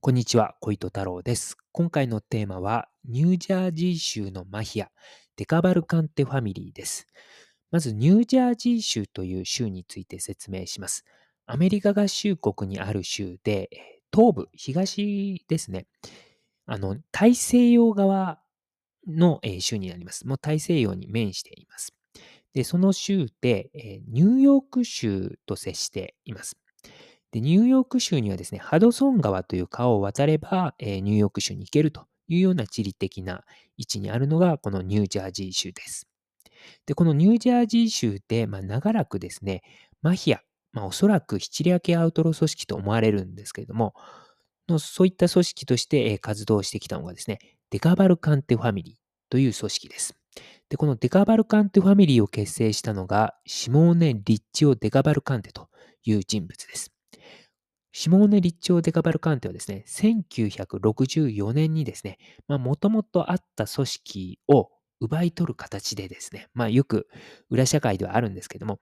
こんにちは、小糸太郎です。今回のテーマは、ニュージャージー州のマフィア、デカバルカンテファミリーです。まず、ニュージャージー州という州について説明します。アメリカ合衆国にある州で、東部、東ですね。あの、大西洋側の州になります。もう大西洋に面しています。で、その州で、ニューヨーク州と接しています。で、ニューヨーク州にはですね、ハドソン川という川を渡れば、えー、ニューヨーク州に行けるというような地理的な位置にあるのが、このニュージャージー州です。で、このニュージャージー州で、まあ、長らくですね、マフィア、まあ、おそらくシチリア系アウトロー組織と思われるんですけれども、のそういった組織として活動してきたのがですね、デカバルカンテファミリーという組織です。で、このデカバルカンテファミリーを結成したのが、シモーネ・リッチオ・デカバルカンテという人物です。シモーネ・リッチオ・デカバルカンテはですね、1964年にですね、もともとあった組織を奪い取る形でですね、まあよく裏社会ではあるんですけども、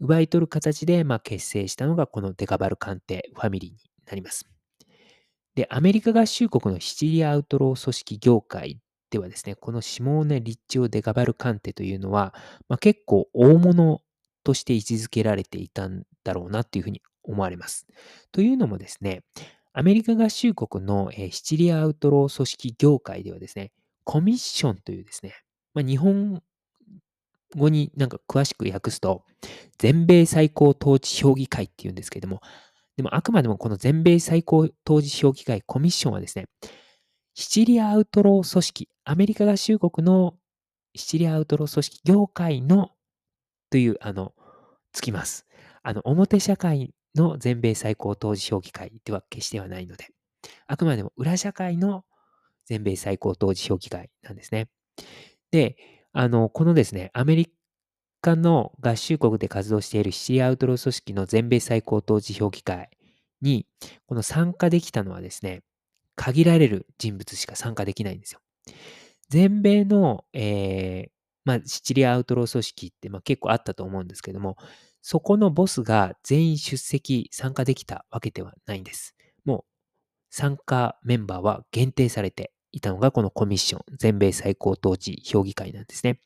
奪い取る形でま結成したのがこのデカバルカンテファミリーになります。で、アメリカ合衆国のシチリアアウトロー組織業界ではですね、このシモーネ・リッチオ・デカバルカンテというのは、まあ、結構大物として位置づけられていたんだろうなっていうふうに思われます。というのもですね、アメリカ合衆国のシチリアアウトロー組織業界ではですね、コミッションというですね、まあ、日本語になんか詳しく訳すと、全米最高統治評議会っていうんですけれども、でもあくまでもこの全米最高統治評議会コミッションはですね、シチリアアウトロー組織、アメリカ合衆国のシチリアアウトロー組織業界のという、あの、つきます。あの、表社会の全米最高当事評議会では決してはないので、あくまでも裏社会の全米最高当事評議会なんですね。で、あの、このですね、アメリカの合衆国で活動しているシティアウトロー組織の全米最高当事評議会に、この参加できたのはですね、限られる人物しか参加できないんですよ。全米の、えー、まあ、シチリアアウトロー組織って、まあ、結構あったと思うんですけども、そこのボスが全員出席、参加できたわけではないんです。もう参加メンバーは限定されていたのがこのコミッション、全米最高統治評議会なんですね。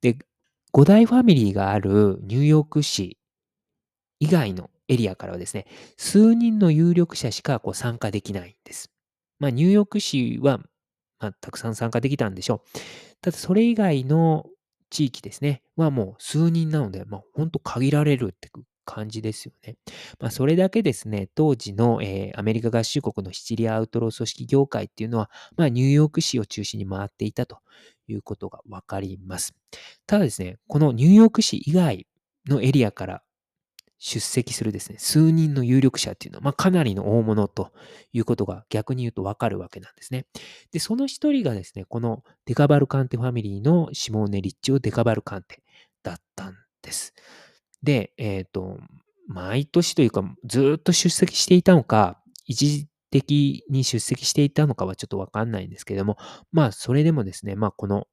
で、五大ファミリーがあるニューヨーク市以外のエリアからはですね、数人の有力者しかこう参加できないんです。まあ、ニューヨーク市は、まあ、たくさん参加できたんでしょう。ただ、それ以外の地域ですね、はもう数人なので、まあ、本当限られるって感じですよね。まあ、それだけですね、当時の、えー、アメリカ合衆国のシチリアアウトロー組織業界っていうのは、まあ、ニューヨーク市を中心に回っていたということがわかります。ただですね、このニューヨーク市以外のエリアから出席するですね、数人の有力者っていうのは、まあ、かなりの大物ということが逆に言うとわかるわけなんですね。で、その一人がですね、このデカバルカンテファミリーのシモーネ・リッチオ・デカバルカンテだったんです。で、えっ、ー、と、毎年というか、ずっと出席していたのか、一時的に出席していたのかはちょっとわかんないんですけれども、まあ、それでもですね、まあ、この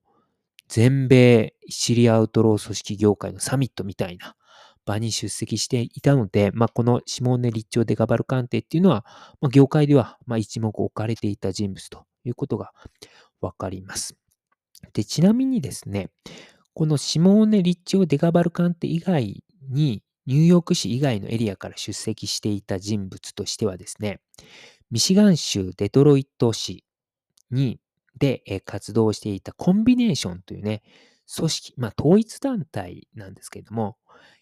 全米シリアアウトロー組織業界のサミットみたいな、場に出席していたので、まあ、このシモーネ・リッチョ・デガバルカンテっていうのは、まあ、業界ではま一目置かれていた人物ということがわかります。で、ちなみにですね、このシモーネ・リッチョ・デガバルカンテ以外に、ニューヨーク市以外のエリアから出席していた人物としてはですね、ミシガン州デトロイト市にで活動していたコンビネーションというね、組織、まあ統一団体なんですけれども、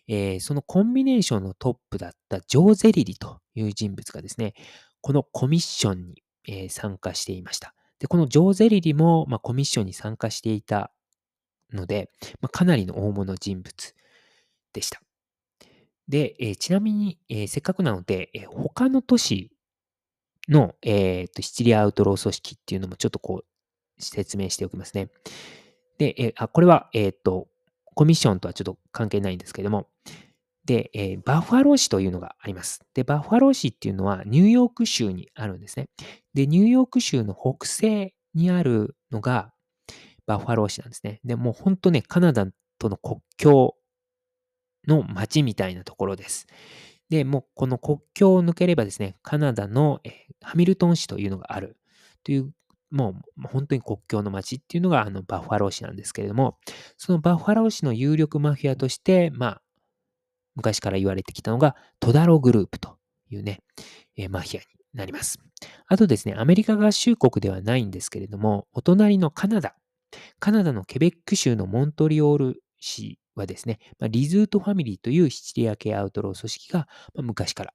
えー、そのコンビネーションのトップだったジョー・ゼリリという人物がですね、このコミッションに、えー、参加していました。で、このジョー・ゼリリも、まあ、コミッションに参加していたので、まあ、かなりの大物人物でした。で、えー、ちなみに、えー、せっかくなので、えー、他の都市の、えーと、シチリアアウトロー組織っていうのもちょっとこう説明しておきますね。で、えー、あこれは、えっ、ー、と、コミッションとはちょっと関係ないんですけども、で、えー、バッファロー市というのがあります。で、バッファロー市っていうのはニューヨーク州にあるんですね。で、ニューヨーク州の北西にあるのがバッファロー市なんですね。で、もう本当ね、カナダとの国境の町みたいなところです。で、もうこの国境を抜ければですね、カナダのハミルトン市というのがあるという、もう本当に国境の町っていうのがあのバッファロー市なんですけれども、そのバッファロー市の有力マフィアとして、まあ、昔から言われてきたのがトダログループというね、えマフィアになります。あとですね、アメリカ合衆国ではないんですけれども、お隣のカナダ、カナダのケベック州のモントリオール市はですね、まあ、リズートファミリーというシチリア系アウトロー組織が、まあ、昔から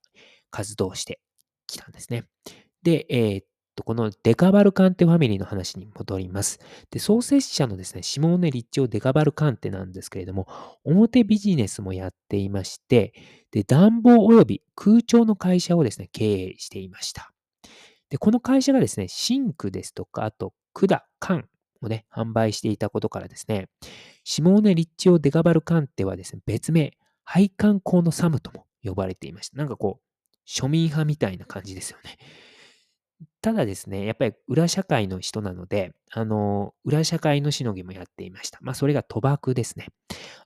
活動してきたんですね。で、えー、っ、このデカバルカンテファミリーの話に戻ります。で、創設者のですね、シモーネ・リッチオ・デカバルカンテなんですけれども、表ビジネスもやっていまして、で、暖房及び空調の会社をですね、経営していました。で、この会社がですね、シンクですとか、あと、管、缶をね、販売していたことからですね、シモーネ・リッチオ・デカバルカンテはですね、別名、配管工のサムとも呼ばれていました。なんかこう、庶民派みたいな感じですよね。ただですね、やっぱり裏社会の人なので、あの、裏社会のしのぎもやっていました。まあ、それが賭博ですね。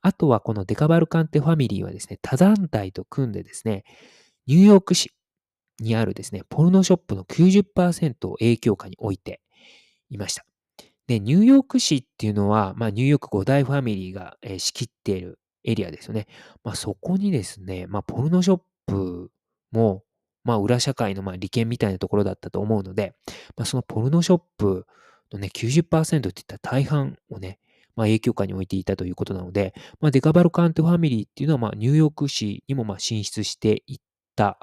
あとはこのデカバルカンテファミリーはですね、他団体と組んでですね、ニューヨーク市にあるですね、ポルノショップの90%を影響下に置いていました。で、ニューヨーク市っていうのは、まあ、ニューヨーク5大ファミリーが、え、仕切っているエリアですよね。まあ、そこにですね、まあ、ポルノショップも、まあ、裏社会のまあ利権みたいなところだったと思うので、まあ、そのポルノショップのね、90%って言ったら大半をね、まあ、影響下に置いていたということなので、まあ、デカバルカンテファミリーっていうのは、まあ、ニューヨーク市にもまあ進出していった。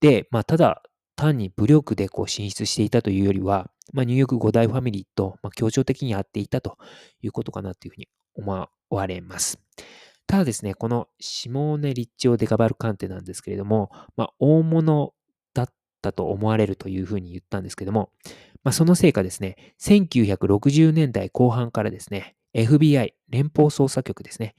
で、まあ、ただ、単に武力でこう進出していたというよりは、まあ、ニューヨーク5大ファミリーと、まあ、協調的にやっていたということかなというふうに思われます。ただですね、このシモーネ・リッチオ・デカバルカンテなんですけれども、まあ、大物ったと思われるというふうに言ったんですけども、まあ、そのせいかですね、1960年代後半からですね、FBI、連邦捜査局ですね、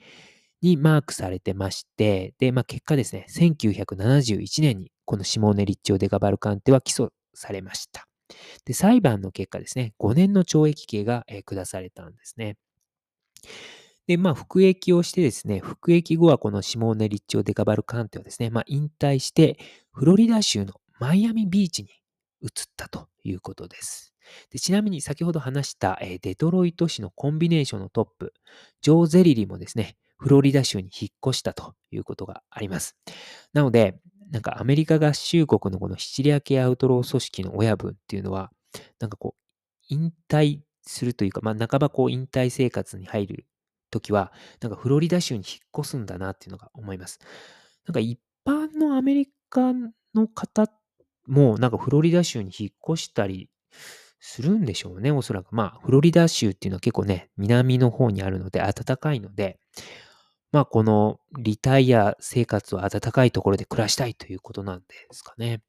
にマークされてまして、で、まあ、結果ですね、1971年にこのシモーネ・リッチオ・デカバルカンテは起訴されました。で、裁判の結果ですね、5年の懲役刑が、え、下されたんですね。で、まあ、服役をしてですね、服役後はこのシモーネ・リッチオ・デカバルカンテはですね、まあ、引退して、フロリダ州のマイアミビーチに移ったということです。でちなみに先ほど話した、え、デトロイト市のコンビネーションのトップ、ジョー・ゼリリもですね、フロリダ州に引っ越したということがあります。なので、なんかアメリカ合衆国のこのシチリア系アウトロー組織の親分っていうのは、なんかこう、引退するというか、まあ半ばこう引退生活に入るときは、なんかフロリダ州に引っ越すんだなっていうのが思います。なんか一般のアメリカの方ってもう、なんかフロリダ州に引っ越したりするんでしょうね、おそらく。まあ、フロリダ州っていうのは結構ね、南の方にあるので暖かいので、まあ、このリタイア生活は暖かいところで暮らしたいということなんですかね。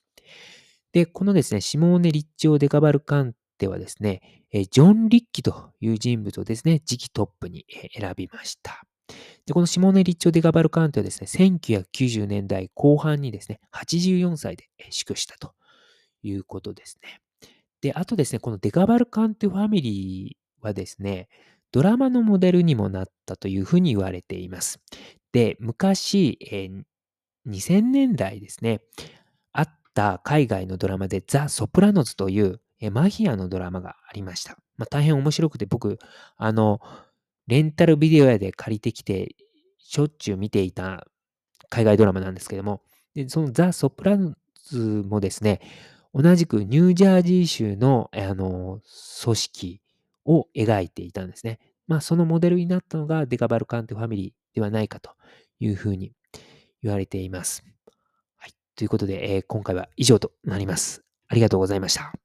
で、このですね、シモーネ・リッチオ・デカバルカンテはですね、ジョン・リッキという人物をですね、次期トップに選びました。で、このシモネ・リッチオ・デカバルカンテはですね、1990年代後半にですね、84歳で死去したということですね。で、あとですね、このデカバルカンテファミリーはですね、ドラマのモデルにもなったというふうに言われています。で、昔、えー、2000年代ですね、あった海外のドラマでザ・ソプラノズという、えー、マヒアのドラマがありました。まあ、大変面白くて僕、あの、レンタルビデオ屋で借りてきて、しょっちゅう見ていた海外ドラマなんですけども、でそのザ・ソプラノズもですね、同じくニュージャージー州のあの組織を描いていたんですね。まあ、そのモデルになったのがデカバルカンテファミリーではないかというふうに言われています。はい。ということで、えー、今回は以上となります。ありがとうございました。